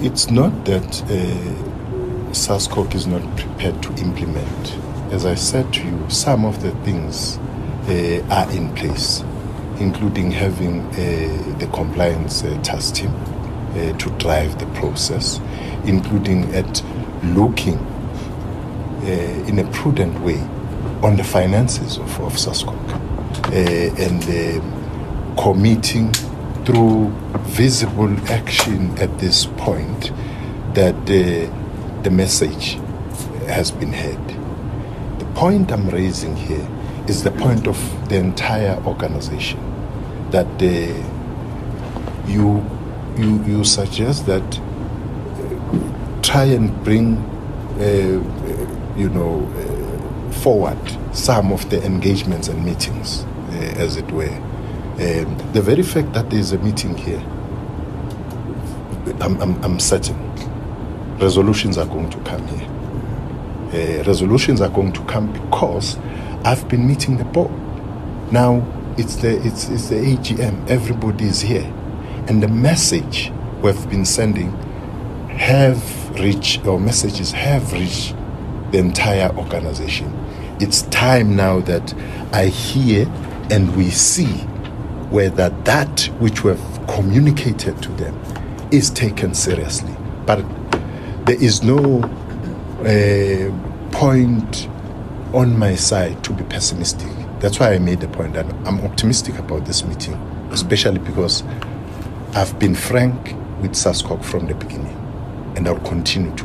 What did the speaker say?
it's not that uh, SASCOC is not prepared to implement. As I said to you, some of the things uh, are in place, including having uh, the compliance uh, task team uh, to drive the process, including at looking uh, in a prudent way on the finances of, of SASCOC uh, and committing through visible action at this point that uh, the message has been heard. The point I'm raising here is the point of the entire organization that uh, you, you, you suggest that uh, try and bring, uh, you know, uh, forward some of the engagements and meetings, uh, as it were. Um, the very fact that there's a meeting here, I'm, I'm, I'm certain resolutions are going to come here. Uh, resolutions are going to come because I've been meeting the board. Now it's the it's, it's the AGM. Everybody is here, and the message we've been sending have reached or messages have reached the entire organization. It's time now that I hear and we see whether that which we've communicated to them is taken seriously. But there is no uh, point on my side to be pessimistic. That's why I made the point that I'm optimistic about this meeting, especially because I've been frank with SASCOC from the beginning, and I'll continue to